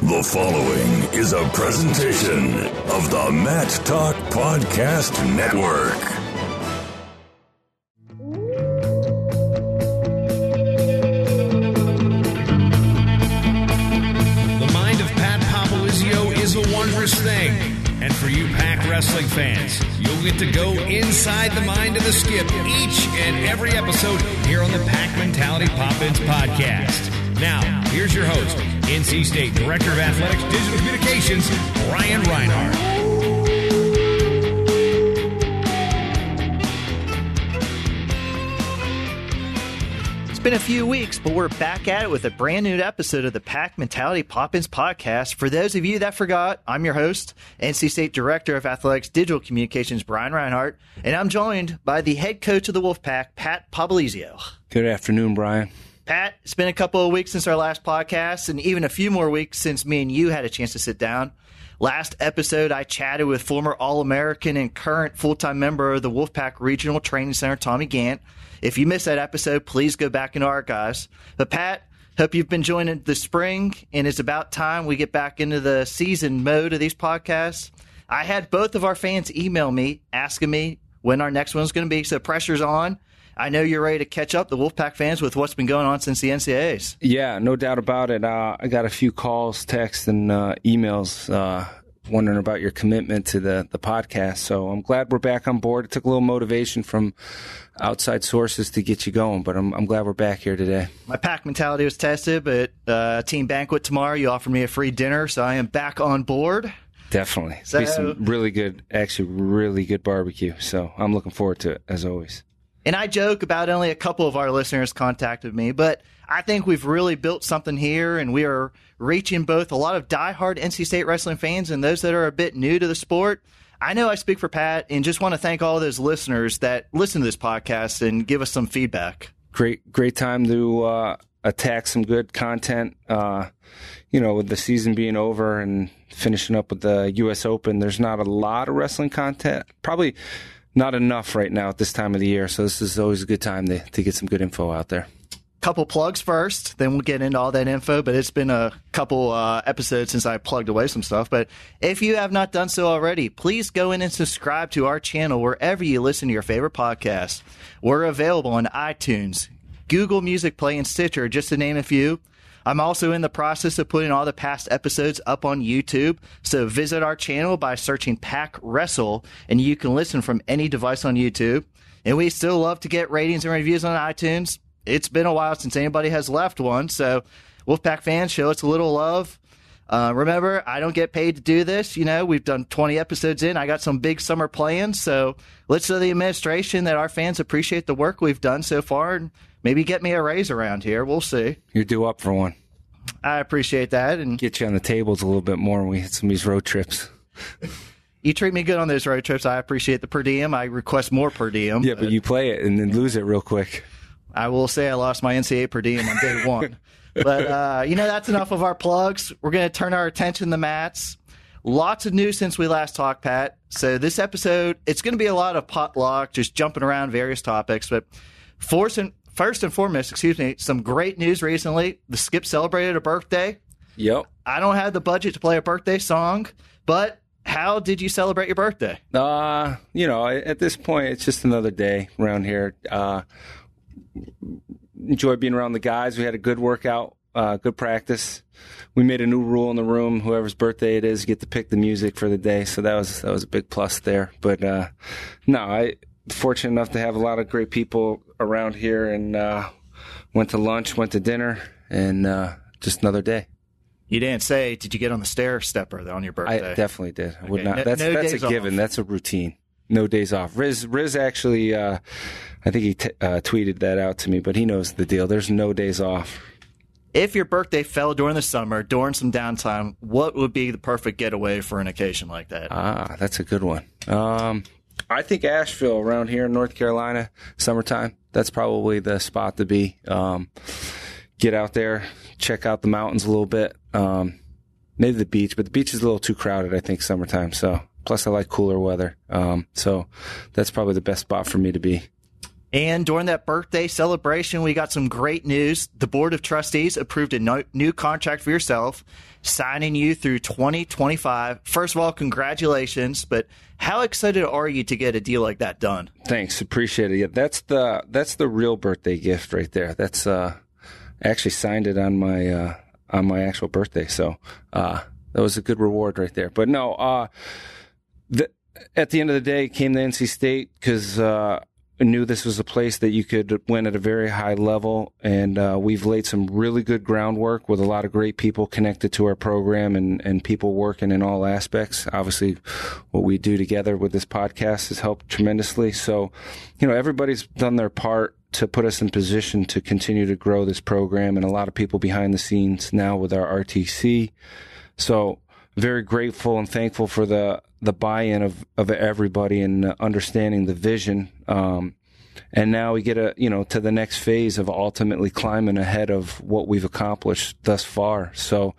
The following is a presentation of the Mat Talk Podcast Network. The mind of Pat Popolizio is a wondrous thing. And for you Pack Wrestling fans, you'll get to go inside the mind of the skip each and every episode here on the Pack Mentality Pop-Ins podcast. Now, here's your host, NC State Director of Athletics Digital Communications, Brian Reinhardt. It's been a few weeks, but we're back at it with a brand new episode of the Pack Mentality Pop-Ins podcast. For those of you that forgot, I'm your host, NC State Director of Athletics Digital Communications, Brian Reinhardt, and I'm joined by the head coach of the Wolfpack, Pat Popolizio. Good afternoon, Brian. Pat, it's been a couple of weeks since our last podcast, and even a few more weeks since me and you had a chance to sit down. Last episode, I chatted with former All American and current full time member of the Wolfpack Regional Training Center, Tommy Gantt. If you missed that episode, please go back into archives. But, Pat, hope you've been joining the spring, and it's about time we get back into the season mode of these podcasts. I had both of our fans email me asking me when our next one's going to be, so pressure's on. I know you're ready to catch up the Wolfpack fans with what's been going on since the NCAAs. Yeah, no doubt about it. Uh, I got a few calls, texts, and uh, emails uh, wondering about your commitment to the, the podcast. So I'm glad we're back on board. It took a little motivation from outside sources to get you going, but I'm, I'm glad we're back here today. My pack mentality was tested, but uh, team banquet tomorrow, you offered me a free dinner, so I am back on board. Definitely. So- Be some really good, actually, really good barbecue. So I'm looking forward to it, as always. And I joke about only a couple of our listeners contacted me, but I think we've really built something here, and we are reaching both a lot of diehard NC State wrestling fans and those that are a bit new to the sport. I know I speak for Pat, and just want to thank all those listeners that listen to this podcast and give us some feedback. Great, great time to uh, attack some good content. Uh, you know, with the season being over and finishing up with the U.S. Open, there's not a lot of wrestling content. Probably not enough right now at this time of the year. So this is always a good time to, to get some good info out there. Couple plugs first, then we'll get into all that info. But it's been a couple uh, episodes since I plugged away some stuff. But if you have not done so already, please go in and subscribe to our channel wherever you listen to your favorite podcast. We're available on iTunes, Google Music Play, and Stitcher, just to name a few. I'm also in the process of putting all the past episodes up on YouTube. So visit our channel by searching Pack Wrestle, and you can listen from any device on YouTube. And we still love to get ratings and reviews on iTunes. It's been a while since anybody has left one. So, Wolfpack fans, show us a little love. Uh, remember, I don't get paid to do this. You know, we've done 20 episodes in. I got some big summer plans. So let's show the administration that our fans appreciate the work we've done so far and maybe get me a raise around here. We'll see. You're due up for one. I appreciate that. And Get you on the tables a little bit more when we hit some of these road trips. you treat me good on those road trips. I appreciate the per diem. I request more per diem. Yeah, but you play it and then lose it real quick. I will say I lost my NCAA per diem on day one. but, uh, you know, that's enough of our plugs. We're going to turn our attention to the mats. Lots of news since we last talked, Pat. So this episode, it's going to be a lot of potluck, just jumping around various topics. But first and, first and foremost, excuse me, some great news recently. The Skip celebrated a birthday. Yep. I don't have the budget to play a birthday song, but how did you celebrate your birthday? Uh, you know, at this point, it's just another day around here. Uh, enjoy being around the guys. We had a good workout uh, good practice. We made a new rule in the room: whoever's birthday it is, get to pick the music for the day. So that was that was a big plus there. But uh, no, I fortunate enough to have a lot of great people around here, and uh, went to lunch, went to dinner, and uh, just another day. You didn't say, did you get on the stair stepper on your birthday? I definitely did. I would Okay, not. no- that's no that's a days given. off. That's a routine. No days off. Riz Riz actually, uh, I think he t- uh, tweeted that out to me, but he knows the deal. There's no days off. If your birthday fell during the summer, during some downtime, what would be the perfect getaway for an occasion like that? Ah, that's a good one. Um, I think Asheville around here in North Carolina, summertime. That's probably the spot to be. Um, get out there, check out the mountains a little bit. Um, maybe the beach, but the beach is a little too crowded. I think summertime. So plus I like cooler weather. Um, so that's probably the best spot for me to be. And during that birthday celebration, we got some great news. The Board of Trustees approved a no- new contract for yourself, signing you through 2025. First of all, congratulations. But how excited are you to get a deal like that done? Thanks, appreciate it. Yeah, that's the that's the real birthday gift right there. That's uh, I actually signed it on my uh, on my actual birthday, so uh, that was a good reward right there. But no, uh, the, at the end of the day, came to NC State because uh, knew this was a place that you could win at a very high level, and uh, we've laid some really good groundwork with a lot of great people connected to our program and and people working in all aspects. Obviously, what we do together with this podcast has helped tremendously. So, you know, everybody's done their part to put us in position to continue to grow this program, and a lot of people behind the scenes now with our RTC. So very grateful and thankful for the the buy-in of of everybody and understanding the vision. Um, and now we get a you know to the next phase of ultimately climbing ahead of what we've accomplished thus far. So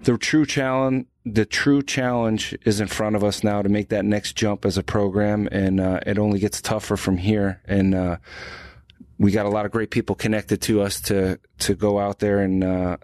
the true challenge the true challenge is in front of us now to make that next jump as a program, and uh, it only gets tougher from here. And uh, we got a lot of great people connected to us to to go out there and uh,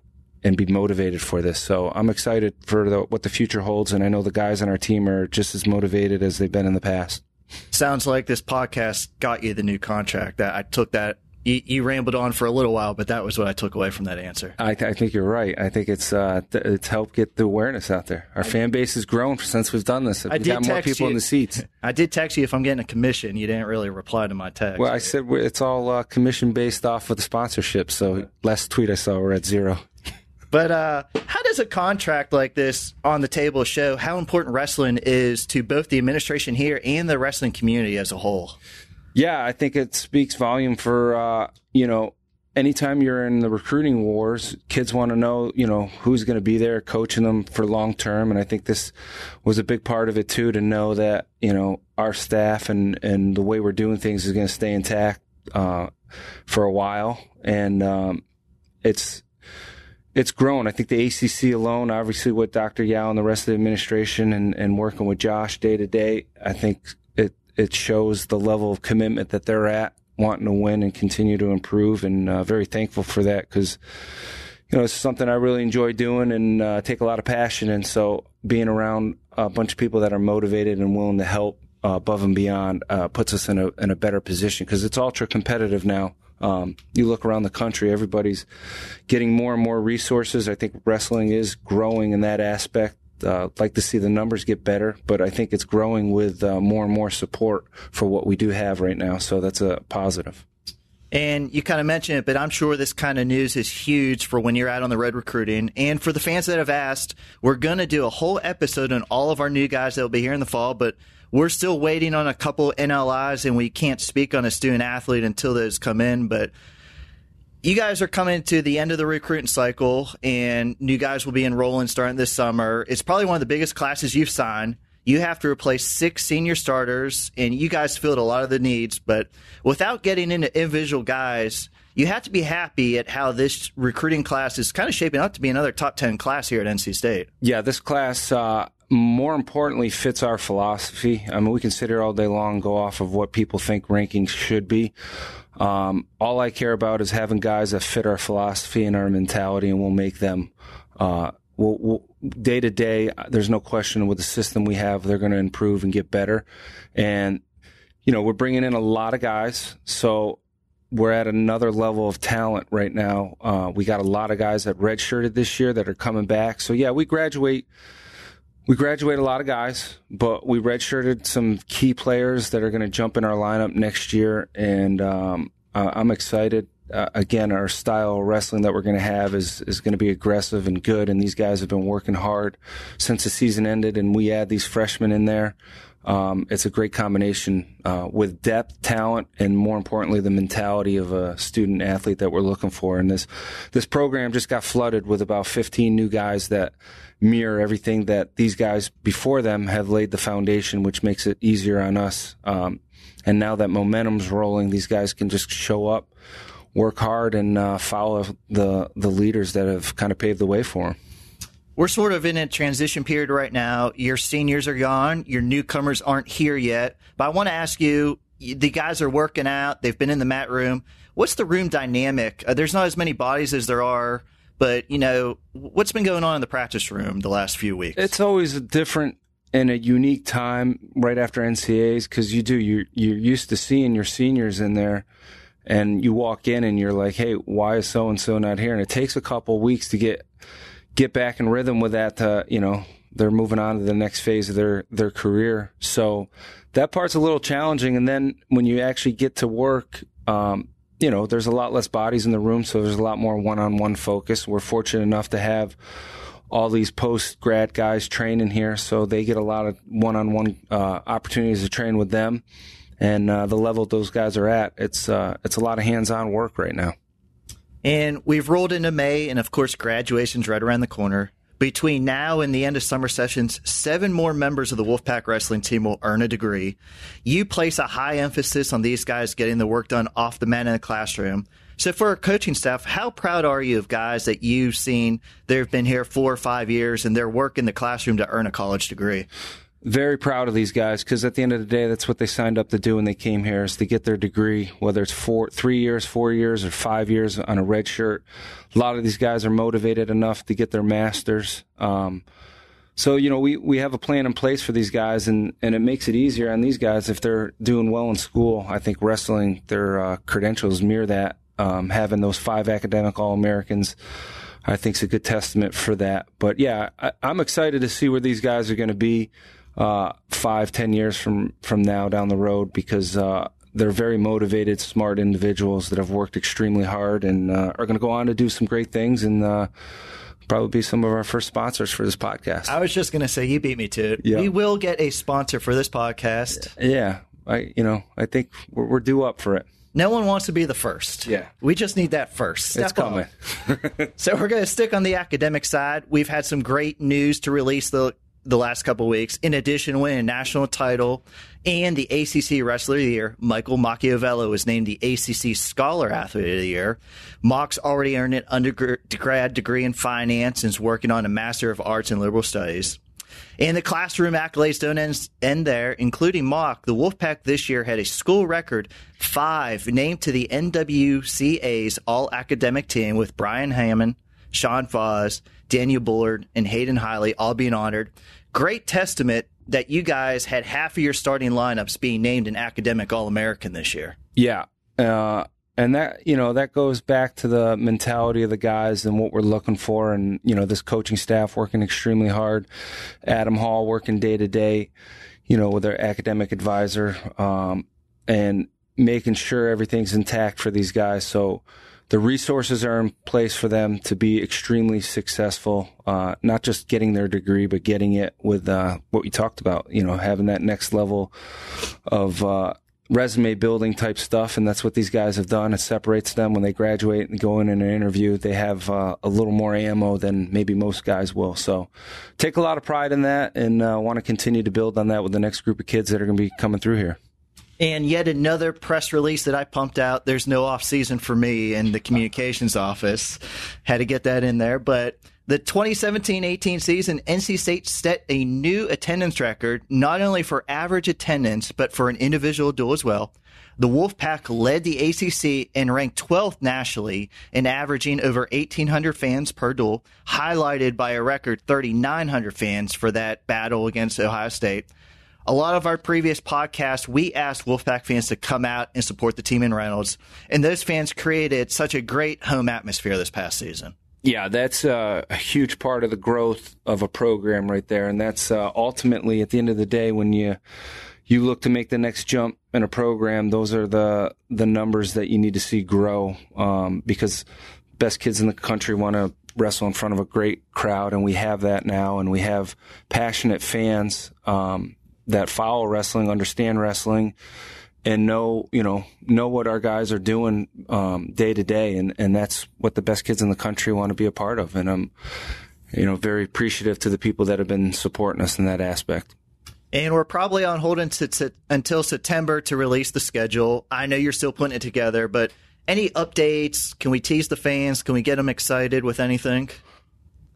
and be motivated for this. So I'm excited for the, what the future holds, and I know the guys on our team are just as motivated as they've been in the past. Sounds like this podcast got you the new contract. That I took that. You, you rambled on for a little while, but that was what I took away from that answer. I, th- I think you're right. I think it's uh, th- it's helped get the awareness out there. Our fan base has grown since we've done this. We've did got more people you. in the seats. I did text you if I'm getting a commission. You didn't really reply to my text. Well, I said it's all uh, commission based off of the sponsorship. So last tweet I saw, we're at zero. But uh, how does a contract like this on the table show how important wrestling is to both the administration here and the wrestling community as a whole? Yeah, I think it speaks volume for uh, you know. Anytime you're in the recruiting wars, kids want to know, you know, who's going to be there coaching them for long term. And I think this was a big part of it too, to know that, you know, our staff and, and the way we're doing things is going to stay intact, uh, for a while. And, um, it's, it's grown. I think the ACC alone, obviously with Dr. Yow and the rest of the administration and, and working with Josh day to day, I think it, it shows the level of commitment that they're at, wanting to win and continue to improve. And uh, very thankful for that because, you know, it's something I really enjoy doing and uh, take a lot of passion. And so being around a bunch of people that are motivated and willing to help uh, above and beyond uh, puts us in a, in a better position because it's ultra competitive now. Um, you look around the country, everybody's getting more and more resources. I think wrestling is growing in that aspect. Uh, like to see the numbers get better, but I think it's growing with uh, more and more support for what we do have right now. So that's a positive. And you kind of mentioned it, but I'm sure this kind of news is huge for when you're out on the road recruiting. And for the fans that have asked, we're going to do a whole episode on all of our new guys that will be here in the fall, but we're still waiting on a couple NLIs and we can't speak on a student athlete until those come in. But you guys are coming to the end of the recruiting cycle and new guys will be enrolling starting this summer. It's probably one of the biggest classes you've signed. You have to replace six senior starters, and you guys filled a lot of the needs. But without getting into individual guys, you have to be happy at how this recruiting class is kind of shaping up to be another top 10 class here at NC State. Yeah, this class, uh, more importantly, fits our philosophy. I mean, we can sit here all day long and go off of what people think rankings should be. Um, all I care about is having guys that fit our philosophy and our mentality, and we'll make them. Uh, we'll, we'll, day to day, there's no question with the system we have, they're going to improve and get better. And you know, we're bringing in a lot of guys, so we're at another level of talent right now. Uh, we got a lot of guys that redshirted this year that are coming back. So yeah, we graduate. We graduate a lot of guys, but we redshirted some key players that are going to jump in our lineup next year, and um, I'm excited. Uh, again, our style of wrestling that we're going to have is is going to be aggressive and good, and these guys have been working hard since the season ended, and we add these freshmen in there. Um, it's a great combination uh, with depth, talent, and more importantly, the mentality of a student athlete that we're looking for. And this this program just got flooded with about 15 new guys that mirror everything that these guys before them have laid the foundation, which makes it easier on us. Um, and now that momentum's rolling, these guys can just show up, work hard, and uh, follow the the leaders that have kind of paved the way for them we're sort of in a transition period right now. Your seniors are gone. Your newcomers aren't here yet. But I want to ask you, the guys are working out. They've been in the mat room. What's the room dynamic? Uh, there's not as many bodies as there are, but you know, what's been going on in the practice room the last few weeks? It's always a different and a unique time right after NCAAs because you do you're you're used to seeing your seniors in there, and you walk in and you're like, hey, why is so and so not here? And it takes a couple weeks to get get back in rhythm with that. Uh, you know, they're moving on to the next phase of their their career. So that part's a little challenging. And then when you actually get to work, um, you know, there's a lot less bodies in the room, so there's a lot more one-on-one focus. We're fortunate enough to have all these post grad guys training here, so they get a lot of one-on-one uh, opportunities to train with them. And uh, the level those guys are at, it's uh, it's a lot of hands-on work right now. And we've rolled into May, and of course, graduation's right around the corner. Between now and the end of summer sessions, seven more members of the Wolfpack wrestling team will earn a degree. You place a high emphasis on these guys getting the work done off the mat in the classroom. So, for our coaching staff, how proud are you of guys that you've seen they've been here four or five years and they're working the classroom to earn a college degree? Very proud of these guys because at the end of the day, that's what they signed up to do when they came here is to get their degree, whether it's four, three years, four years, or five years on a red shirt. A lot of these guys are motivated enough to get their masters. Um, so you know we we have a plan in place for these guys, and and it makes it easier on these guys if they're doing well in school. I think wrestling their uh, credentials mirror that. Um, having those five academic All Americans. I think is a good testament for that. But yeah, I, am excited to see where these guys are going to be uh, five, ten years from from now down the road because uh, they're very motivated, smart individuals that have worked extremely hard and uh, are going to go on to do some great things and uh, probably be some of our first sponsors for this podcast. I was just going to say you beat me to it. Yeah. We will get a sponsor for this podcast. Yeah, I you know I think we're, we're due up for it. No one wants to be the first. Yeah. We just need that first. Step it's coming. so we're going to stick on the academic side. We've had some great news to release the the last couple weeks. In addition, winning a national title and the ACC Wrestler of the Year, Michael Macchiavello was named the ACC Scholar Athlete of the Year. Mock's already earned an undergrad degree in finance and is working on a Master of Arts in Liberal Studies. And the classroom accolades don't end, end there, including Mock. The Wolfpack this year had a school record five named to the NWCA's All Academic Team with Brian Hammond, Sean Fausz, Daniel Bullard, and Hayden Hidlay all being honored. Great testament that you guys had half of your starting lineups being named an academic All American this year. Yeah. Uh, and that, you know, that goes back to the mentality of the guys and what we're looking for. And, you know, this coaching staff working extremely hard. Adam Hall working day to day, you know, with their academic advisor, um, and making sure everything's intact for these guys. So, the resources are in place for them to be extremely successful, uh, not just getting their degree, but getting it with uh, what we talked about, you know, having that next level of uh, resume building type stuff. And that's what these guys have done. It separates them when they graduate and go in, an interview. They have uh, a little more ammo than maybe most guys will. So take a lot of pride in that and uh, want to continue to build on that with the next group of kids that are going to be coming through here. And yet another press release that I pumped out. There's no off season for me in the communications office. Had to get that in there. But the 2017-18 season, NC State set a new attendance record, not only for average attendance, but for an individual duel as well. The Wolfpack led the ACC and ranked 12th nationally in averaging over 1,800 fans per duel, highlighted by a record 3,900 fans for that battle against Ohio State. A lot of our previous podcasts, we asked Wolfpack fans to come out and support the team in Reynolds, and those fans created such a great home atmosphere this past season. Yeah, that's uh, a huge part of the growth of a program right there, and that's uh, ultimately at the end of the day when you you look to make the next jump in a program. Those are the the numbers that you need to see grow um, because best kids in the country want to wrestle in front of a great crowd, and we have that now, and we have passionate fans um, that follow wrestling, understand wrestling, and know you know know what our guys are doing um, day to day, and and that's what the best kids in the country want to be a part of, and I'm you know very appreciative to the people that have been supporting us in that aspect. And we're probably on hold until September to release the schedule. I know you're still putting it together, but any updates? Can we tease the fans? Can we get them excited with anything?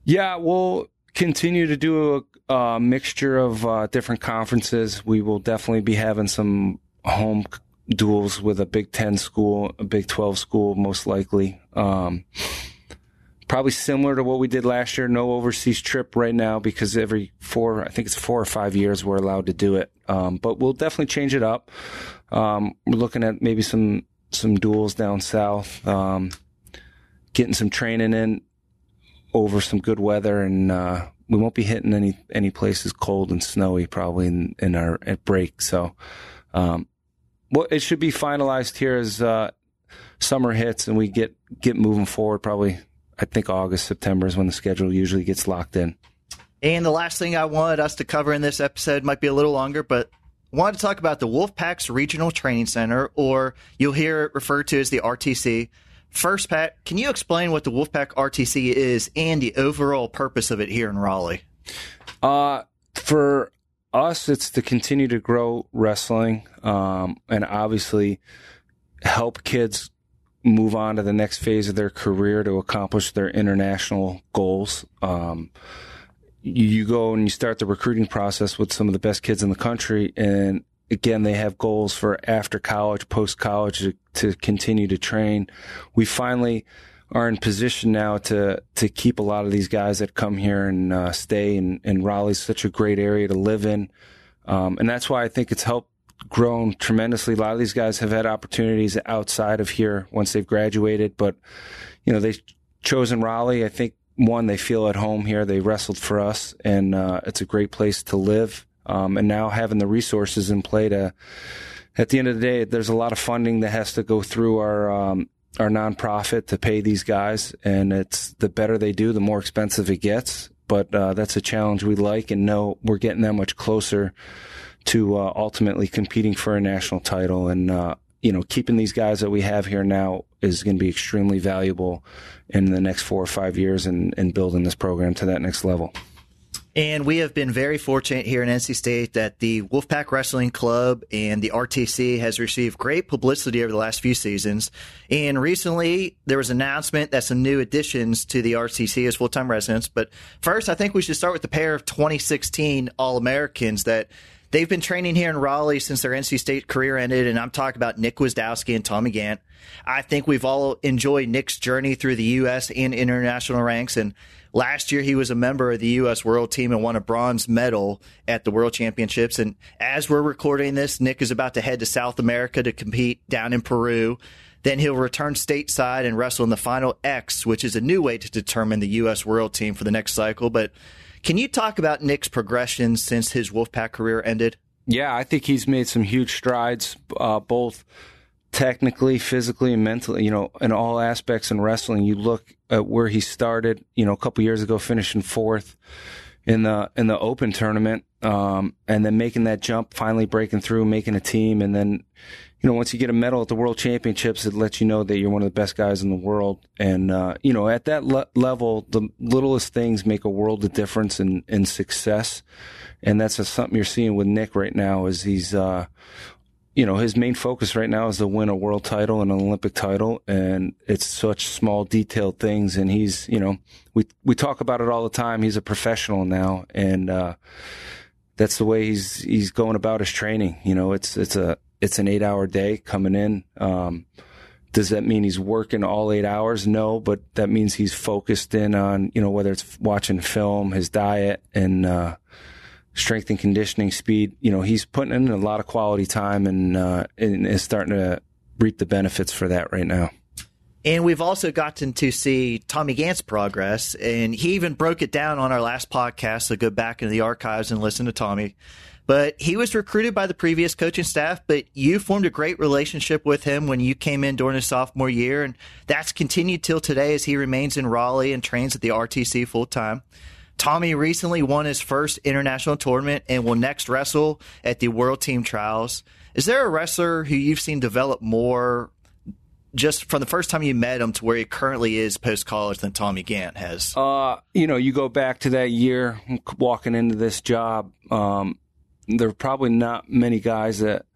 Yeah, we'll continue to do a, a mixture of uh, different conferences. We will definitely be having some home duels with a Big Ten school, a Big Twelve school, most likely. Um, probably similar to what we did last year. No overseas trip right now because every four, I think it's four or five years, we're allowed to do it. Um, but we'll definitely change it up. Um, we're looking at maybe some some duels down south, um, getting some training in over some good weather, and uh, we won't be hitting any any places cold and snowy probably in, in our break. So, um, well, it should be finalized here as uh, summer hits and we get get moving forward. Probably, I think August September is when the schedule usually gets locked in. And the last thing I wanted us to cover in this episode might be a little longer, but I wanted to talk about the Wolfpack's Regional Training Center, or you'll hear it referred to as the RTC. First, Pat, can you explain what the Wolfpack RTC is and the overall purpose of it here in Raleigh? Uh, for us, it's to continue to grow wrestling um, and obviously help kids move on to the next phase of their career to accomplish their international goals. Um, you go and you start the recruiting process with some of the best kids in the country and again they have goals for after college post college to, to, continue to train. We finally are in position now to to keep a lot of these guys that come here and uh, stay and, and Raleigh's such a great area to live in. Um, and that's why I think it's helped grown tremendously. A lot of these guys have had opportunities outside of here once they've graduated but you know they've chosen Raleigh. I think one, they feel at home here. They wrestled for us, and uh, it's a great place to live. Um, and now having the resources in play to, at the end of the day, there's a lot of funding that has to go through our um, our nonprofit to pay these guys, and it's the better they do, the more expensive it gets. But uh, that's a challenge we like, and know we're getting that much closer to uh, ultimately competing for a national title. And uh, you know, keeping these guys that we have here now is going to be extremely valuable in the next four or five years and, and building this program to that next level. And we have been very fortunate here in NC State that the Wolfpack Wrestling Club and the RTC has received great publicity over the last few seasons. And recently there was an announcement that some new additions to the RTC as full time residents. But first, I think we should start with the pair of 2016 All Americans that They've been training here in Raleigh since their NC State career ended, and I'm talking about Nick Gwiazdowski and Tommy Gant. I think we've all enjoyed Nick's journey through the U.S. and international ranks, and last year he was a member of the U.S. World Team and won a bronze medal at the World Championships. And as we're recording this, Nick is about to head to South America to compete down in Peru. Then he'll return stateside and wrestle in the final X, which is a new way to determine the U.S. World Team for the next cycle. But can you talk about Nick's progression since his Wolfpack career ended? Yeah, I think he's made some huge strides, uh, both technically, physically, and mentally. You know, in all aspects in wrestling. You look at where he started. You know, a couple years ago, finishing fourth in the in the Open tournament, um, and then making that jump, finally breaking through, making a team, and then you know, once you get a medal at the World Championships, it lets you know that you're one of the best guys in the world. And uh, you know, at that le- level, the littlest things make a world of difference in in success. And that's something you're seeing with Nick right now. Is he's, uh, you know, his main focus right now is to win a world title and an Olympic title, and it's such small, detailed things. And he's, you know, we we talk about it all the time. He's a professional now, and uh, that's the way he's he's going about his training. You know, it's it's a it's an eight hour day coming in. Um, does that mean he's working all eight hours? No, but that means he's focused in on, you know, whether it's watching film, his diet, and uh, strength and conditioning, speed. You know, he's putting in a lot of quality time and, uh, and is starting to reap the benefits for that right now. And we've also gotten to see Tommy Gantt's progress, and he even broke it down on our last podcast. So go back into the archives and listen to Tommy. But he was recruited by the previous coaching staff, but you formed a great relationship with him when you came in during his sophomore year, and that's continued till today as he remains in Raleigh and trains at the RTC full time. Tommy recently won his first international tournament and will next wrestle at the World Team Trials. Is there a wrestler who you've seen develop more just from the first time you met him to where he currently is post college than Tommy Gantt has? Uh, you know, you go back to that year walking into this job. Um, there were probably not many guys that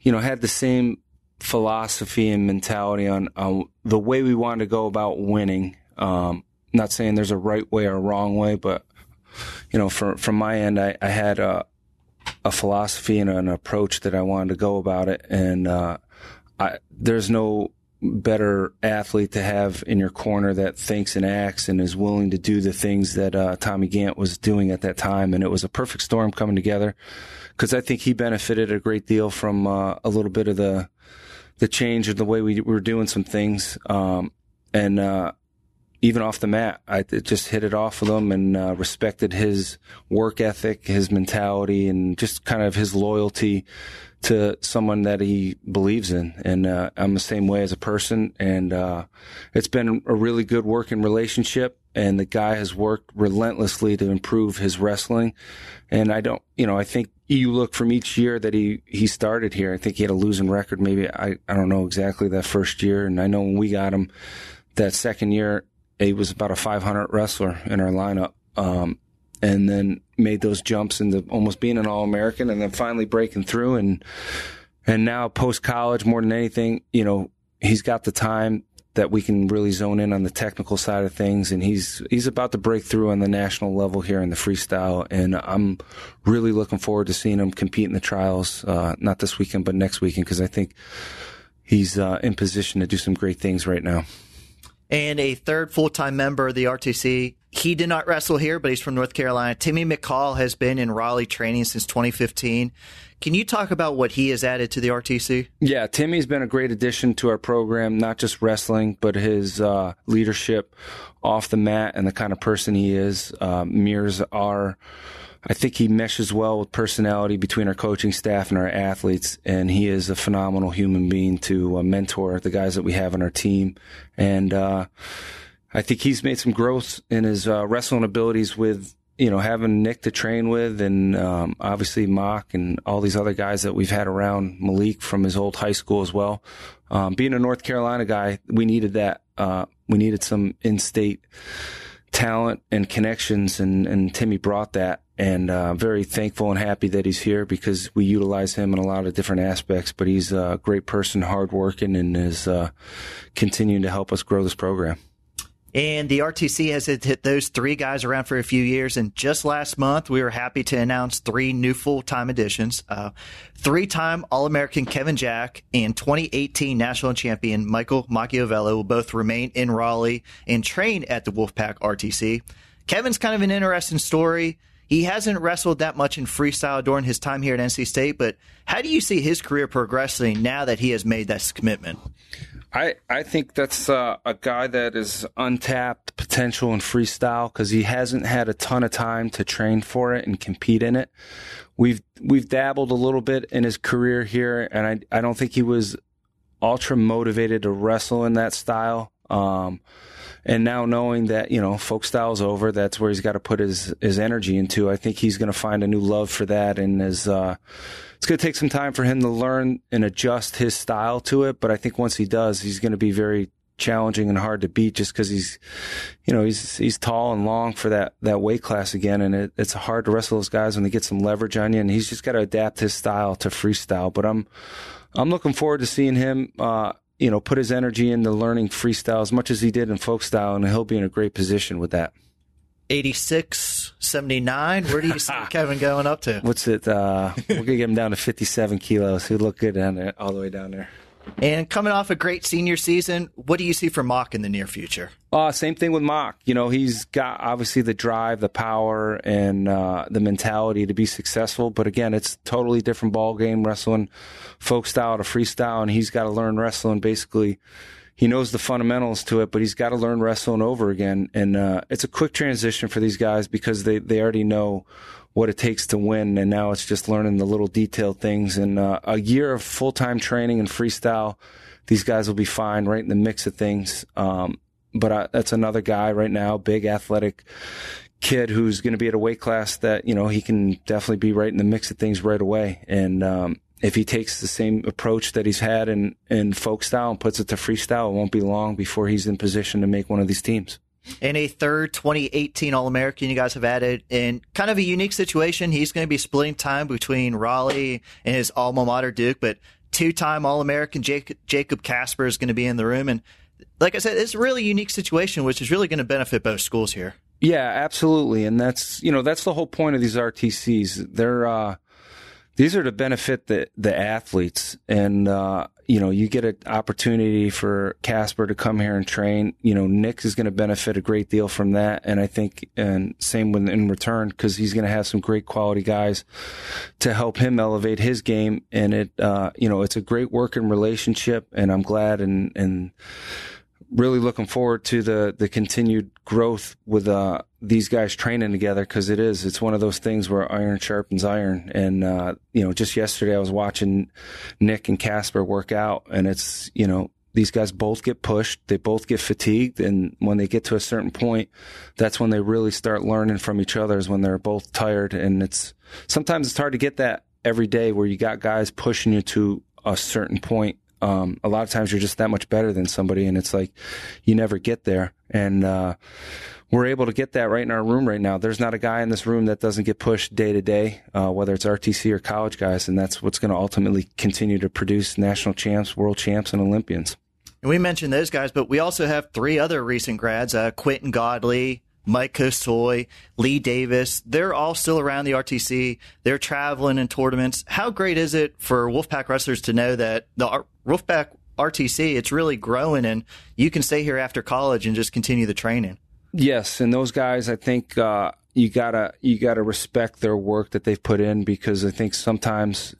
you know had the same philosophy and mentality on, on the way we wanted to go about winning. Um, not saying there's a right way or a wrong way, but you know, from from my end, I, I had a a philosophy and an approach that I wanted to go about it, and uh, I, there's no better athlete to have in your corner that thinks and acts and is willing to do the things that uh, Tommy Gantt was doing at that time. And it was a perfect storm coming together because I think he benefited a great deal from uh, a little bit of the the change of the way we were doing some things. Um, and uh, even off the mat, I just hit it off with him and uh, respected his work ethic, his mentality, and just kind of his loyalty to someone that he believes in. And uh, I'm the same way as a person. And uh, it's been a really good working relationship. And the guy has worked relentlessly to improve his wrestling. And I don't, you know, I think you look from each year that he, he started here. I think he had a losing record. Maybe I, I don't know exactly that first year. And I know when we got him that second year, he was about a 500 wrestler in our lineup. Um, and then made those jumps into almost being an All American, and then finally breaking through. And and now post college, more than anything, you know, he's got the time that we can really zone in on the technical side of things, and he's he's about to break through on the national level here in the freestyle, and I'm really looking forward to seeing him compete in the trials, uh, not this weekend, but next weekend, because I think he's uh, in position to do some great things right now. And a third full time member of the RTC he did not wrestle here, but he's from North Carolina. Timmy McCall has been in Raleigh training since 2015. Can you talk about what he has added to the RTC? Yeah, Timmy's been a great addition to our program, not just wrestling, but his uh, leadership off the mat and the kind of person he is uh, mirrors our. I think he meshes well with personality between our coaching staff and our athletes, and he is a phenomenal human being to uh, mentor the guys that we have on our team. And uh, I think he's made some growth in his uh, wrestling abilities with you know having Nick to train with, and um, obviously Mock and all these other guys that we've had around Malik from his old high school as well. Um, being a North Carolina guy, we needed that. Uh, we needed some in-state talent and connections, and, and Timmy brought that. And uh, very thankful and happy that he's here because we utilize him in a lot of different aspects. But he's a great person, hardworking, and is uh, continuing to help us grow this program. And the RTC has hit those three guys around for a few years. And just last month, we were happy to announce three new full time additions. Uh, Three time All American Kevin Jack and 2018 national champion Michael Macchiavello will both remain in Raleigh and train at the Wolfpack RTC. Kevin's kind of an interesting story. He hasn't wrestled that much in freestyle during his time here at NC State, but how do you see his career progressing now that he has made this commitment? I, I think that's uh, a guy that is untapped potential in freestyle because he hasn't had a ton of time to train for it and compete in it. We've we've dabbled a little bit in his career here, and I I don't think he was ultra motivated to wrestle in that style. Um, and now knowing that you know folk style's over, that's where he's got to put his his energy into. I think he's going to find a new love for that, and is uh, it's going to take some time for him to learn and adjust his style to it. But I think once he does, he's going to be very challenging and hard to beat just because he's, you know, he's he's tall and long for that that weight class again, and it, it's hard to wrestle those guys when they get some leverage on you. And he's just got to adapt his style to freestyle. But I'm I'm looking forward to seeing him. Uh, you know, put his energy into learning freestyle as much as he did in folk style, and he'll be in a great position with that. 86, 79. Where do you see Kevin going up to? What's it? Uh, we're going to get him down to 57 kilos. He'd look good down there, all the way down there. And coming off a great senior season, what do you see for Mock in the near future? Uh, same thing with Mock. You know, he's got obviously the drive, the power, and uh, the mentality to be successful. But again, it's totally different ball game wrestling folk style to freestyle, and he's got to learn wrestling. Basically, he knows the fundamentals to it, but he's got to learn wrestling over again. And uh, it's a quick transition for these guys because they they already know what it takes to win, and now it's just learning the little detailed things. And uh, a year of full time training and freestyle, these guys will be fine, right in the mix of things. Um, but I, that's another guy right now, big athletic kid who's going to be at a weight class that you know he can definitely be right in the mix of things right away. And um, if he takes the same approach that he's had in in folk style and puts it to freestyle, it won't be long before he's in position to make one of these teams. And a third 2018 All American you guys have added in kind of a unique situation. He's going to be splitting time between Raleigh and his alma mater Duke, but two time All American Jacob, Jacob Kasper is going to be in the room. And like I said, it's a really unique situation, which is really going to benefit both schools here. Yeah, absolutely, and that's you know that's the whole point of these RTCs. They're uh, these are to benefit the the athletes, and uh, you know you get an opportunity for Kasper to come here and train. You know Nick is going to benefit a great deal from that, and I think and same with in return because he's going to have some great quality guys to help him elevate his game, and it uh, you know it's a great working relationship, and I'm glad and and really looking forward to the the continued growth with uh, these guys training together because it is it's one of those things where iron sharpens iron. And uh, you know just yesterday I was watching Nick and Kasper work out and it's you know these guys both get pushed they both get fatigued and when they get to a certain point that's when they really start learning from each other is when they're both tired. And it's sometimes it's hard to get that every day where you got guys pushing you to a certain point um, a lot of times you're just that much better than somebody, and it's like you never get there. And uh, we're able to get that right in our room right now. There's not a guy in this room that doesn't get pushed day to day, uh, whether it's RTC or college guys, and that's what's going to ultimately continue to produce national champs, world champs, and Olympians. And we mentioned those guys, but we also have three other recent grads: uh, Quentin Godley, Mike Kosoy, Lee Davis, they're all still around the RTC. They're traveling in tournaments. How great is it for Wolfpack wrestlers to know that the Wolfpack RTC, it's really growing and you can stay here after college and just continue the training? Yes, and those guys, I think uh, you gotta you gotta respect their work that they've put in because I think sometimes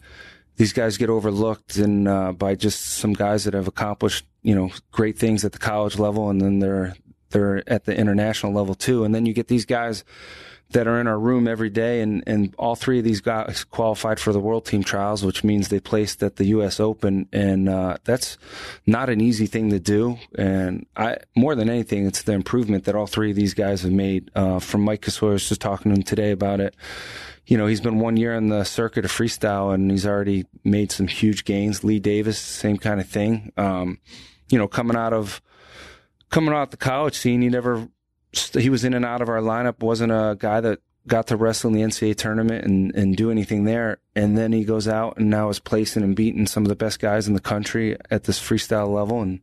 these guys get overlooked and uh, by just some guys that have accomplished you know great things at the college level and then they're they're at the international level too. And then you get these guys that are in our room every day, and, and all three of these guys qualified for the World Team Trials, which means they placed at the U.S. Open, and uh, that's not an easy thing to do. And I, more than anything, it's the improvement that all three of these guys have made. Uh, from Mike Kosoy, just talking to him today about it. You know, he's been one year in the circuit of freestyle, and he's already made some huge gains. Lee Davis, same kind of thing. Um, you know, coming out of coming out the college scene, he never he was in and out of our lineup. wasn't a guy that got to wrestle in the NCAA tournament and, and do anything there. And then he goes out and now is placing and beating some of the best guys in the country at this freestyle level. And,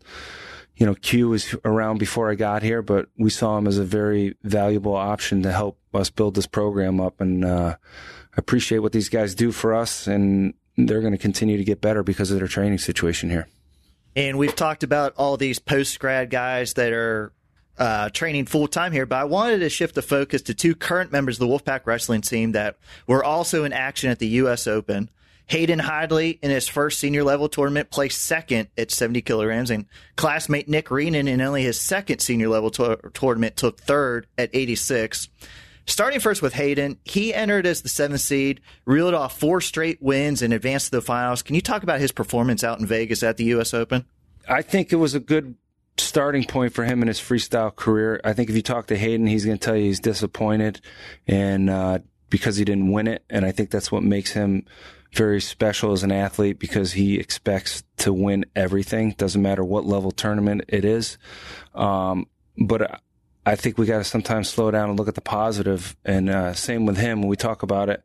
you know, Q was around before I got here, but we saw him as a very valuable option to help us build this program up. And, uh, I appreciate what these guys do for us and they're going to continue to get better because of their training situation here. And we've talked about all these post grad guys that are uh, training full time here, but I wanted to shift the focus to two current members of the Wolfpack wrestling team that were also in action at the U.S. Open. Hayden Hidlay in his first senior level tournament placed second at 70 kilograms, and classmate Nick Reenan in only his second senior level to- tournament took third at 86. Starting first with Hayden, he entered as the seventh seed, reeled off four straight wins, and advanced to the finals. Can you talk about his performance out in Vegas at the U.S. Open? I think it was a good starting point for him in his freestyle career. I think if you talk to Hayden, he's going to tell you he's disappointed, and uh, because he didn't win it, and I think that's what makes him very special as an athlete because he expects to win everything. Doesn't matter what level tournament it is. Um, but I think we got to sometimes slow down and look at the positive. And uh, same with him when we talk about it,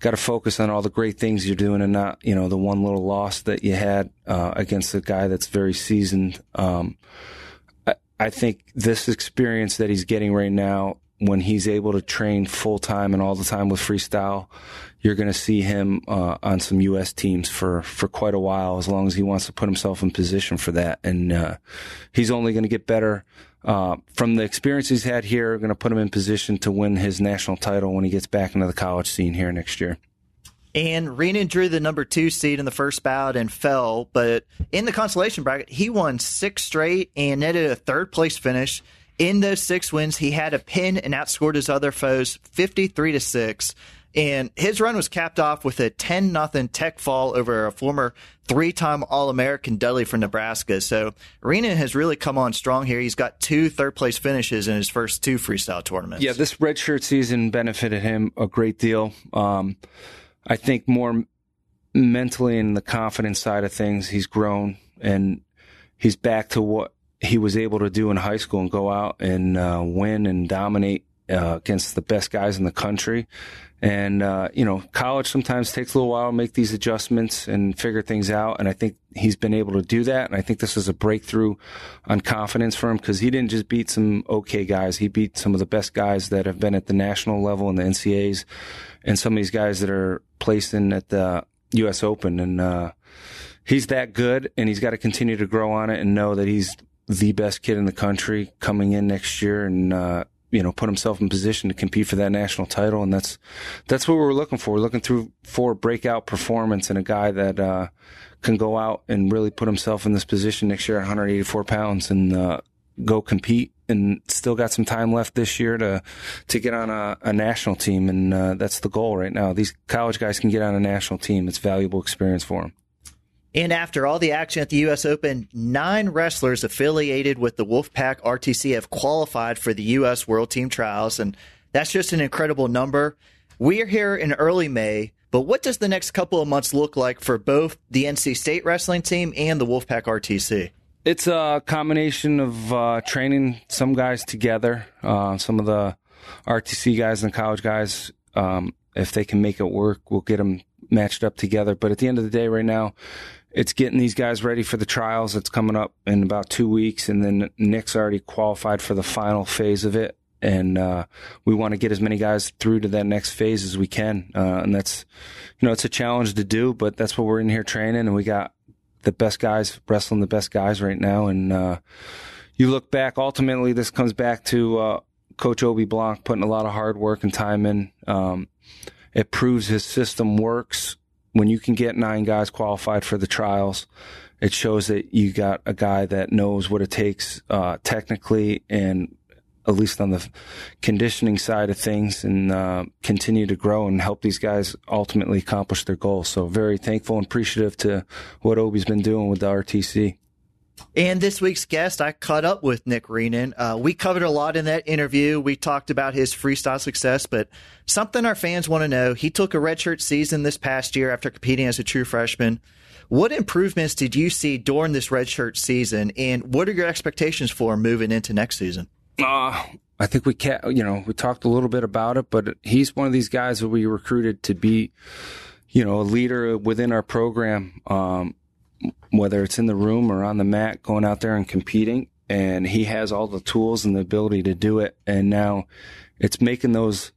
got to focus on all the great things you're doing and not you know the one little loss that you had uh, against a guy that's very seasoned. Um, I, I think this experience that he's getting right now when he's able to train full time and all the time with freestyle, you're going to see him uh, on some U.S. teams for for quite a while, as long as he wants to put himself in position for that. And uh, he's only going to get better uh, from the experience he's had here. Going to put him in position to win his national title when he gets back into the college scene here next year. And Reenan drew the number two seed in the first bout and fell, but in the consolation bracket, he won six straight and netted a third place finish. In those six wins, he had a pin and outscored his other foes 53 to 6. And his run was capped off with a 10 nothing tech fall over a former three time All American Dudley from Nebraska. So Reenan has really come on strong here. He's got two third place finishes in his first two freestyle tournaments. Yeah, this redshirt season benefited him a great deal. Um, I think more mentally and the confidence side of things, he's grown and he's back to what he was able to do in high school and go out and uh, win and dominate uh, against the best guys in the country. And, uh, you know, college sometimes takes a little while to make these adjustments and figure things out. And I think he's been able to do that. And I think this is a breakthrough on confidence for him because he didn't just beat some okay guys. He beat some of the best guys that have been at the national level in the NCAAs and some of these guys that are placed in at the U.S. Open. And, uh, he's that good and he's got to continue to grow on it and know that he's the best kid in the country coming in next year. And, uh, you know, put himself in position to compete for that national title. And that's, that's what we're looking for. We're looking through for a breakout performance and a guy that, uh, can go out and really put himself in this position next year at 184 pounds and, uh, go compete and still got some time left this year to, to get on a, a national team. And, uh, that's the goal right now. These college guys can get on a national team. It's valuable experience for them. And after all the action at the U.S. Open, nine wrestlers affiliated with the Wolfpack RTC have qualified for the U.S. World Team Trials. And that's just an incredible number. We're here in early May, but what does the next couple of months look like for both the NC State wrestling team and the Wolfpack RTC? It's a combination of uh, training some guys together, uh, some of the RTC guys and college guys. Um, if they can make it work, we'll get them matched up together. But at the end of the day, right now, it's getting these guys ready for the trials. that's coming up in about two weeks, and then Nick's already qualified for the final phase of it. And uh, we want to get as many guys through to that next phase as we can. Uh, and that's, you know, it's a challenge to do, but that's what we're in here training. And we got the best guys wrestling the best guys right now. And uh, you look back, ultimately, this comes back to uh, Coach Obi Blanc putting a lot of hard work and time in. Um, it proves his system works when you can get nine guys qualified for the trials, it shows that you got a guy that knows what it takes uh, technically and at least on the conditioning side of things and uh, continue to grow and help these guys ultimately accomplish their goals. So very thankful and appreciative to what Obi's been doing with the RTC. And this week's guest, I caught up with Nick Reenan. Uh, we covered a lot in that interview. We talked about his freestyle success, but something our fans want to know. He took a redshirt season this past year after competing as a true freshman. What improvements did you see during this redshirt season, and what are your expectations for moving into next season? Uh, I think we can you know, we talked a little bit about it, but he's one of these guys that we recruited to be, you know, a leader within our program. Um, whether it's in the room or on the mat, going out there and competing. And he has all the tools and the ability to do it. And now it's making those,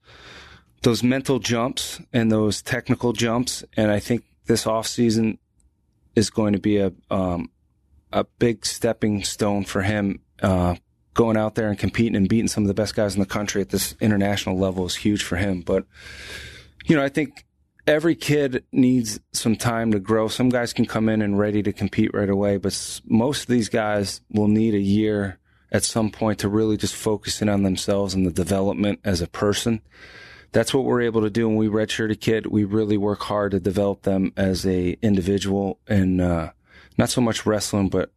those mental jumps and those technical jumps. And I think this off season is going to be a, um, a big stepping stone for him. Uh, going out there and competing and beating some of the best guys in the country at this international level is huge for him. But, you know, I think every kid needs some time to grow. Some guys can come in and ready to compete right away, but most of these guys will need a year at some point to really just focus in on themselves and the development as a person. That's what we're able to do when we redshirt a kid. We really work hard to develop them as a individual and uh, not so much wrestling, but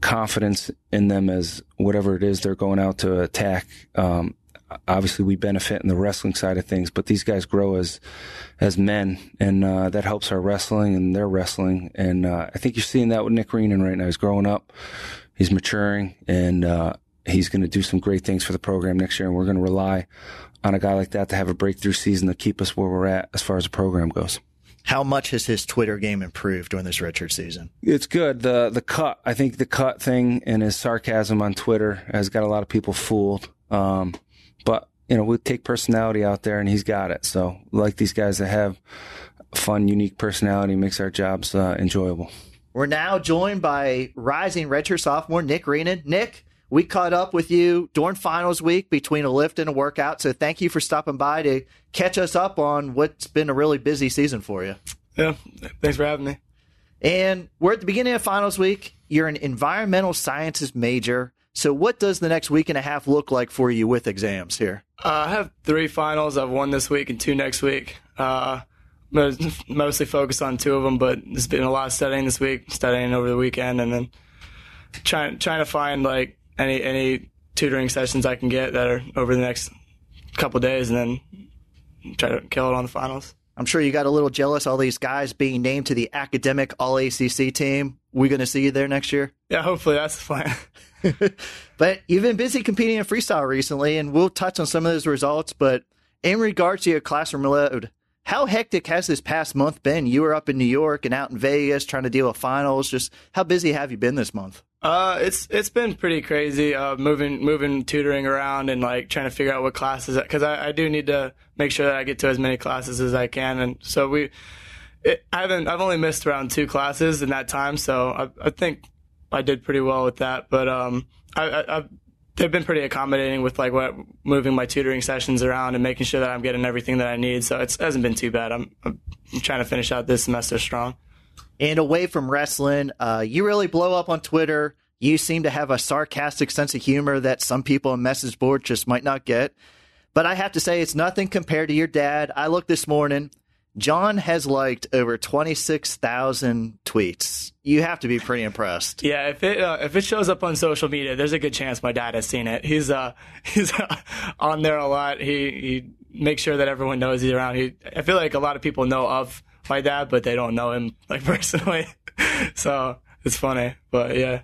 confidence in them as whatever it is they're going out to attack. Um, obviously we benefit in the wrestling side of things, but these guys grow as as men, and uh, that helps our wrestling and their wrestling. And uh, I think you're seeing that with Nick Reenan right now. He's growing up, he's maturing, and uh, he's going to do some great things for the program next year. And we're going to rely on a guy like that to have a breakthrough season to keep us where we're at as far as the program goes. How much has his Twitter game improved during this redshirt season? It's good. The the cut, I think the cut thing and his sarcasm on Twitter has got a lot of people fooled. Um, but you know, we take personality out there, and he's got it. So, like these guys that have fun, unique personality, makes our jobs uh, enjoyable. We're now joined by rising redshirt sophomore Nick Reenan. Nick, we caught up with you during finals week between a lift and a workout. So thank you for stopping by to catch us up on what's been a really busy season for you. Yeah, thanks for having me. And we're at the beginning of finals week. You're an environmental sciences major. So, what does the next week and a half look like for you with exams here? Uh, I have three finals. I've one this week and two next week. Uh, mostly focused on two of them, but there's been a lot of studying this week, studying over the weekend, and then trying trying to find like any any tutoring sessions I can get that are over the next couple days, and then try to kill it on the finals. I'm sure you got a little jealous all these guys being named to the academic All ACC team. We going to see you there next year? Yeah, hopefully that's the plan. but you've been busy competing in freestyle recently, and we'll touch on some of those results. But in regards to your classroom load, how hectic has this past month been? You were up in New York and out in Vegas trying to deal with finals. Just how busy have you been this month? Uh, it's it's been pretty crazy. Uh, moving moving tutoring around and like trying to figure out what classes because I, I do need to make sure that I get to as many classes as I can. And so we, it, I haven't I've only missed around two classes in that time. So I, I think I did pretty well with that. But um, I, I, I've they've been pretty accommodating with like what moving my tutoring sessions around and making sure that I'm getting everything that I need. So it hasn't been too bad. I'm, I'm trying to finish out this semester strong. And away from wrestling, uh, you really blow up on Twitter. You seem to have a sarcastic sense of humor that some people on message board just might not get. But I have to say, it's nothing compared to your dad. I looked this morning. John has liked over 26,000 tweets. You have to be pretty impressed. Yeah, if it uh, if it shows up on social media, there's a good chance my dad has seen it. He's uh he's uh, on there a lot. He he makes sure that everyone knows he's around. He I feel like a lot of people know of my dad, but they don't know him like personally. so it's funny, but yeah.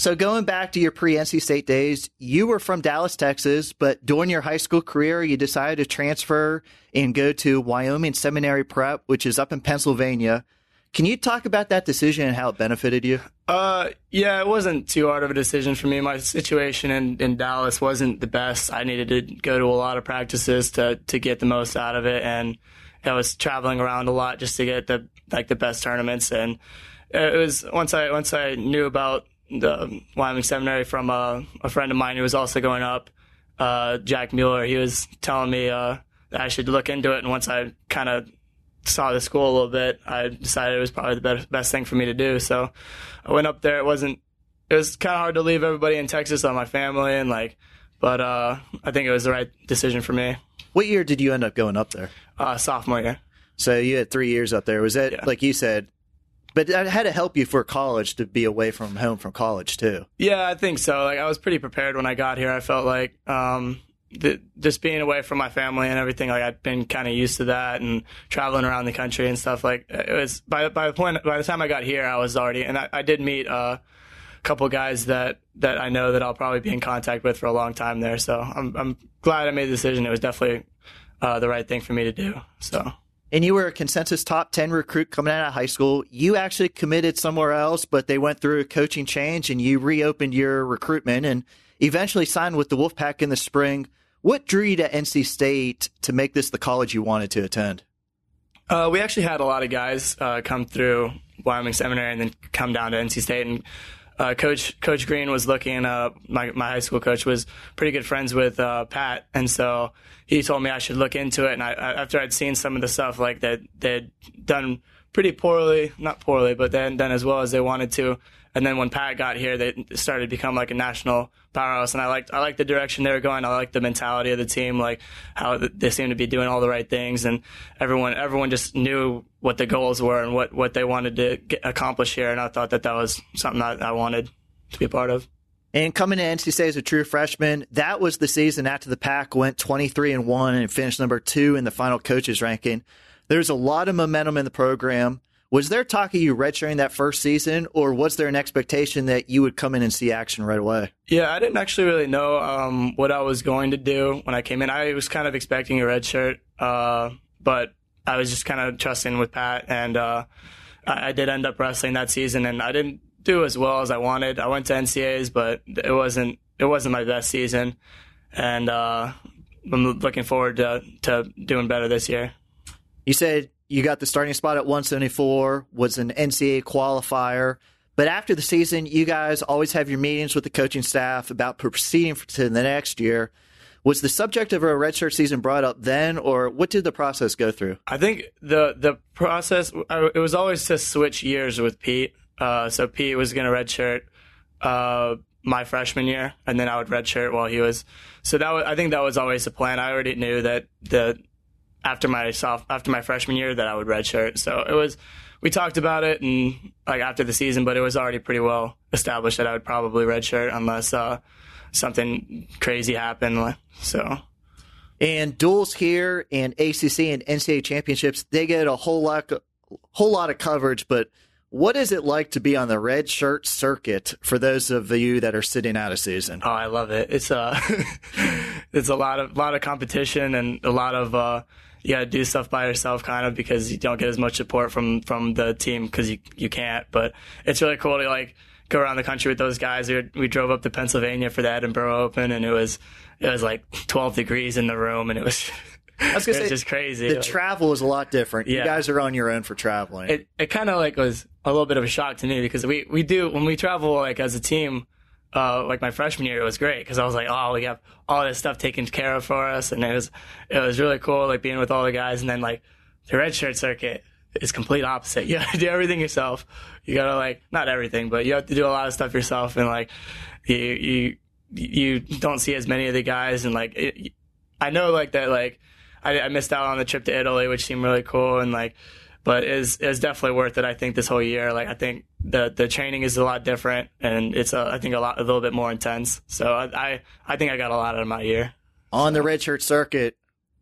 So going back to your pre NC State days, you were from Dallas, Texas, but during your high school career, you decided to transfer and go to Wyoming Seminary Prep, which is up in Pennsylvania. Can you talk about that decision and how it benefited you? Uh, yeah, it wasn't too hard of a decision for me. My situation in, in Dallas wasn't the best. I needed to go to a lot of practices to to get the most out of it, and I was traveling around a lot just to get the like the best tournaments. And it was once I once I knew about the Wyoming Seminary from a, a friend of mine who was also going up, uh, Jack Mueller. He was telling me uh, that I should look into it, and once I kind of saw the school a little bit, I decided it was probably the best, best thing for me to do. So I went up there. It wasn't. It was kind of hard to leave everybody in Texas on my family and like, but uh, I think it was the right decision for me. What year did you end up going up there? Uh, sophomore year. So you had three years up there. Was that yeah. like you said? But that had to help you for college to be away from home from college too. Yeah, I think so. Like I was pretty prepared when I got here. I felt like um, the, just being away from my family and everything. Like I'd been kind of used to that and traveling around the country and stuff. Like it was by by the point by the time I got here, I was already and I, I did meet uh, a couple guys that that I know that I'll probably be in contact with for a long time there. So I'm I'm glad I made the decision. It was definitely uh, the right thing for me to do. So and you were a consensus top 10 recruit coming out of high school. You actually committed somewhere else, but they went through a coaching change and you reopened your recruitment and eventually signed with the Wolfpack in the spring. What drew you to NC State to make this the college you wanted to attend? Uh, we actually had a lot of guys uh, come through Wyoming Seminary and then come down to NC State. And uh, Coach Coach Green was looking. Uh, my my high school coach was pretty good friends with uh, Pat, and so he told me I should look into it. And I, after I'd seen some of the stuff like that they'd done pretty poorly, not poorly, but then done as well as they wanted to. And then when Pat got here, they started to become like a national powerhouse. And I liked I liked the direction they were going. I liked the mentality of the team, like how they seemed to be doing all the right things, and everyone everyone just knew what the goals were and what what they wanted to get, accomplish here. And I thought that that was something that I wanted to be a part of. And coming to NC State as a true freshman, that was the season after the pack went 23 and 1 and finished number 2 in the final coaches ranking. There's a lot of momentum in the program. Was there talk of you redshirting that first season, or was there an expectation that you would come in and see action right away? Yeah, I didn't actually really know um, what I was going to do when I came in. I was kind of expecting a redshirt, uh, but I was just kind of trusting with Pat, and uh, I, I, did end up wrestling that season, and I didn't do as well as I wanted. I went to NCAAs, but it wasn't it wasn't my best season, and uh, I'm looking forward to to doing better this year. You said you got the starting spot at 174, was an NCAA qualifier. But after the season, you guys always have your meetings with the coaching staff about proceeding to the next year. Was the subject of a redshirt season brought up then, or what did the process go through? I think the the process it was always to switch years with Pete. Uh, so Pete was going to redshirt uh, my freshman year, and then I would redshirt while he was. So that was, I think that was always the plan. I already knew that the after my soft after my freshman year that I would redshirt. So it was we talked about it and like after the season, but it was already pretty well established that I would probably redshirt unless uh, something crazy happened. So. And duels here and ACC and NCAA championships, they get a whole lot, whole lot of coverage. But what is it like to be on the red shirt circuit for those of you that are sitting out a season? Oh, I love it. It's uh, it's a lot of lot of competition and a lot of uh, you got to do stuff by yourself, kind of because you don't get as much support from from the team because you you can't. But it's really cool to like go around the country with those guys. We, were, we drove up to Pennsylvania for the Edinboro Open, and it was it was like 12 degrees in the room, and it was. I was, was say, just crazy. The like, travel is a lot different. Yeah. You guys are on your own for traveling. It it kind of like was a little bit of a shock to me because we we do when we travel like as a team. Uh, like my freshman year, it was great because I was like, oh, we have all this stuff taken care of for us, and it was it was really cool, like being with all the guys, and then like the red shirt circuit is complete opposite. You to do everything yourself. You gotta like not everything, but you have to do a lot of stuff yourself, and like you you you don't see as many of the guys, and like it, I know like that like I, I missed out on the trip to Italy, which seemed really cool, and like but is is definitely worth it. I think this whole year, like I think the the training is a lot different, and it's a, I think a lot a little bit more intense. So I I, I think I got a lot out of my year. On the redshirt circuit,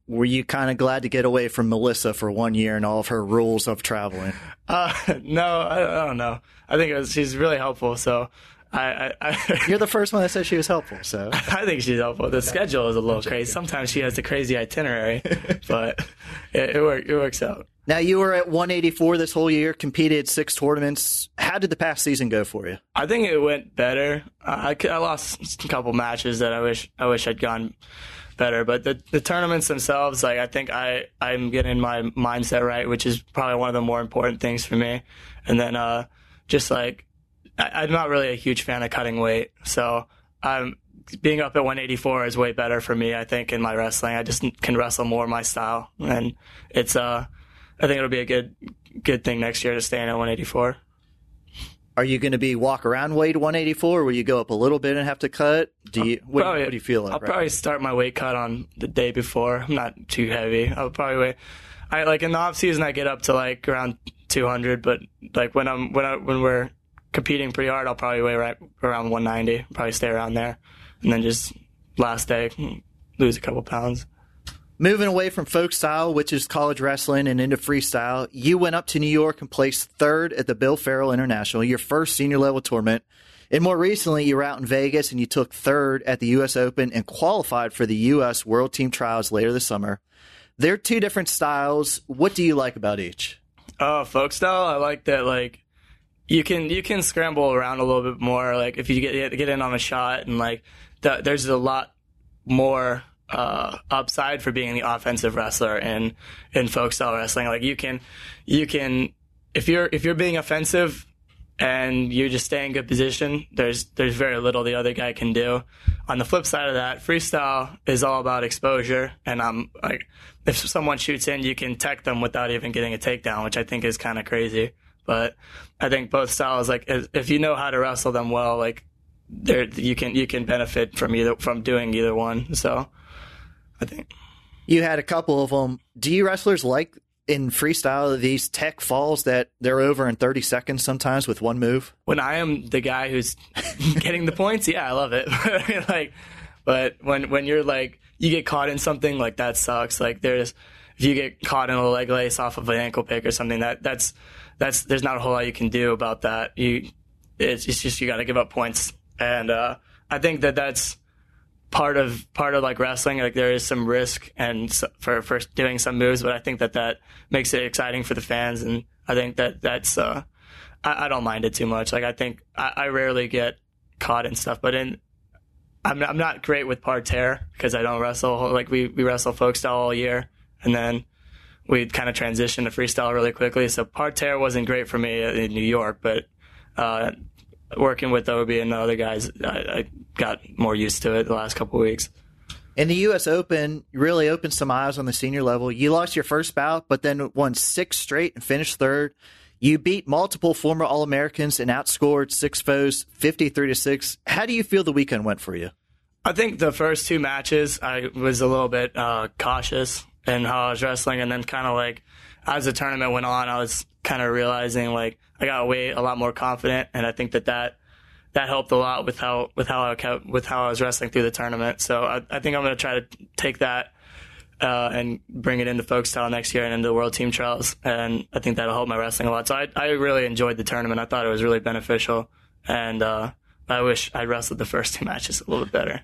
were you kind of glad to get away from Melissa for one year and all of her rules of traveling? Uh, no, I, I don't know. I think it was, she's really helpful. So I, I, You're the first one that said she was helpful. So I think she's helpful. The schedule is a little crazy. Sometimes she has a crazy itinerary, but it, it, work, it works out. Now you were at 184 this whole year, competed six tournaments. How did the past season go for you? I think it went better. Uh, I, I lost a couple matches that I wish I wish I'd gone better, but the the tournaments themselves, like I think I I'm getting my mindset right, which is probably one of the more important things for me. And then uh, just like I, I'm not really a huge fan of cutting weight, so I'm being up at 184 is way better for me. I think in my wrestling, I just can wrestle more my style, and it's uh, I think it'll be a good good thing next year to stay in at 184. Are you going to be walk around weight 184? Or will you go up a little bit and have to cut? Do you? What, Probably- what do you feel like? I'll right probably start my weight cut on the day before. I'm not too heavy. I'll probably weigh. I like in the off season I get up to like around 200, but like when I'm when I when we're competing pretty hard, I'll probably weigh right around 190. Probably stay around there, and then just last day lose a couple pounds. Moving away from folk style, which is college wrestling, and into freestyle, you went up to New York and placed third at the Bill Farrell International, your first senior level tournament. And more recently, you were out in Vegas and you took third at the U.S. Open and qualified for the U.S. World Team Trials later this summer. They're two different styles. What do you like about each? Oh, folk style. I like that. Like you can you can scramble around a little bit more. Like if you get get in on a shot and like the, there's a lot more uh, upside for being the offensive wrestler in in folk style wrestling. Like you can you can if you're if you're being offensive and you just stay in good position, there's there's very little the other guy can do. On the flip side of that, freestyle is all about exposure, and I'm like, if someone shoots in, you can tech them without even getting a takedown, which I think is kind of crazy. But I think both styles, like if if you know how to wrestle them well, like there you can you can benefit from either from doing either one. So I think You had a couple of them. Do you wrestlers like in freestyle these tech falls that they're over in 30 seconds sometimes with one move? when I am the guy who's getting the points, yeah, I love it. like, but when when you're like you get caught in something like that sucks. Like there's if you get caught in a leg lace off of an ankle pick or something that that's that's there's not a whole lot you can do about that. You it's, it's just you got to give up points, and uh, I think that that's part of part of like wrestling. Like there is some risk and s for for doing some moves, but I think that that makes it exciting for the fans, and I think that that's uh, I, I don't mind it too much. Like I think I, I rarely get caught in stuff, but in I'm I'm not great with parterre because I don't wrestle like we we wrestle folk style all year, and then we kind of transition to freestyle really quickly. So parterre wasn't great for me in New York, but uh, working with Obi and the other guys, I, I got more used to it the last couple weeks. In the U.S. Open, really opened some eyes on the senior level. You lost your first bout, but then won six straight and finished third. You beat multiple former All Americans and outscored six foes 53 to 6. How do you feel the weekend went for you? I think the first two matches, I was a little bit uh, cautious in how I was wrestling. And then kind of like as the tournament went on, I was kind of realizing like I got way a lot more confident. And I think that that that helped a lot with how with how I kept with how I was wrestling through the tournament. So I, I think I'm going to try to take that uh, and bring it into folk style next year and into the world team trials. And I think that'll help my wrestling a lot. So I, I really enjoyed the tournament. I thought it was really beneficial. And uh, I wish I wrestled the first two matches a little bit better.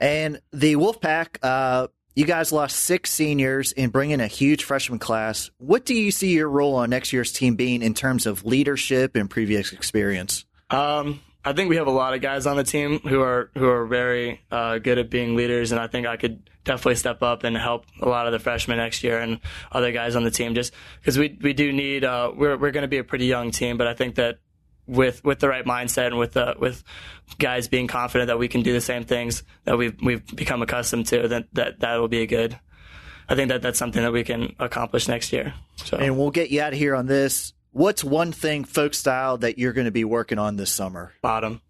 And the Wolfpack, uh, you guys lost six seniors and bring in a huge freshman class. What do you see your role on next year's team being in terms of leadership and previous experience? Um, I think we have a lot of guys on the team who are who are very uh, good at being leaders, and I think I could definitely step up and help a lot of the freshmen next year and other guys on the team. Just because we we do need uh, we're we're going to be a pretty young team, but I think that with with the right mindset and with uh, with guys being confident that we can do the same things that we've we've become accustomed to, that that that will be a good. I think that that's something that we can accomplish next year. So. And we'll get you out of here on this what's one thing folk style that you're going to be working on this summer? Bottom,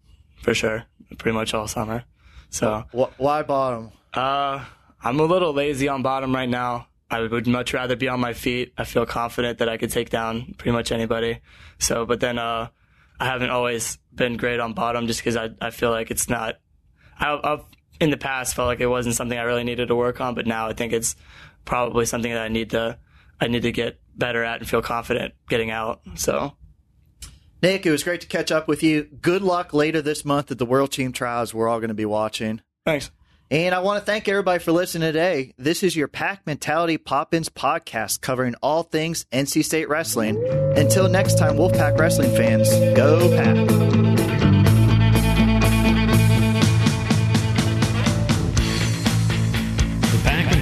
for sure. Pretty much all summer. So why bottom? Uh, I'm a little lazy on bottom right now. I would much rather be on my feet. I feel confident that I could take down pretty much anybody. So, but then uh, I haven't always been great on bottom just because I, I feel like it's not. I, I've in the past felt like it wasn't something I really needed to work on, but now I think it's probably something that I need to I need to get better at and feel confident getting out. So, Nick, it was great to catch up with you. Good luck later this month at the World Team Trials. We're all going to be watching. Thanks. And I want to thank everybody for listening today. This is your Pack Mentality Pop Ins podcast covering all things NC State wrestling. Until next time, Wolfpack wrestling fans, go Pack.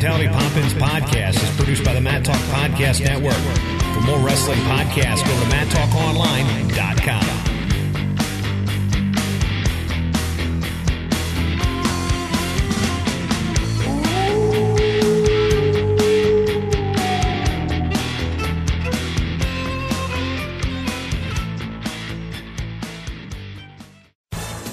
Mentality Pop-Ins podcast is produced by the Mat Talk Podcast Network. For more wrestling podcasts, go to mattalkonline.com.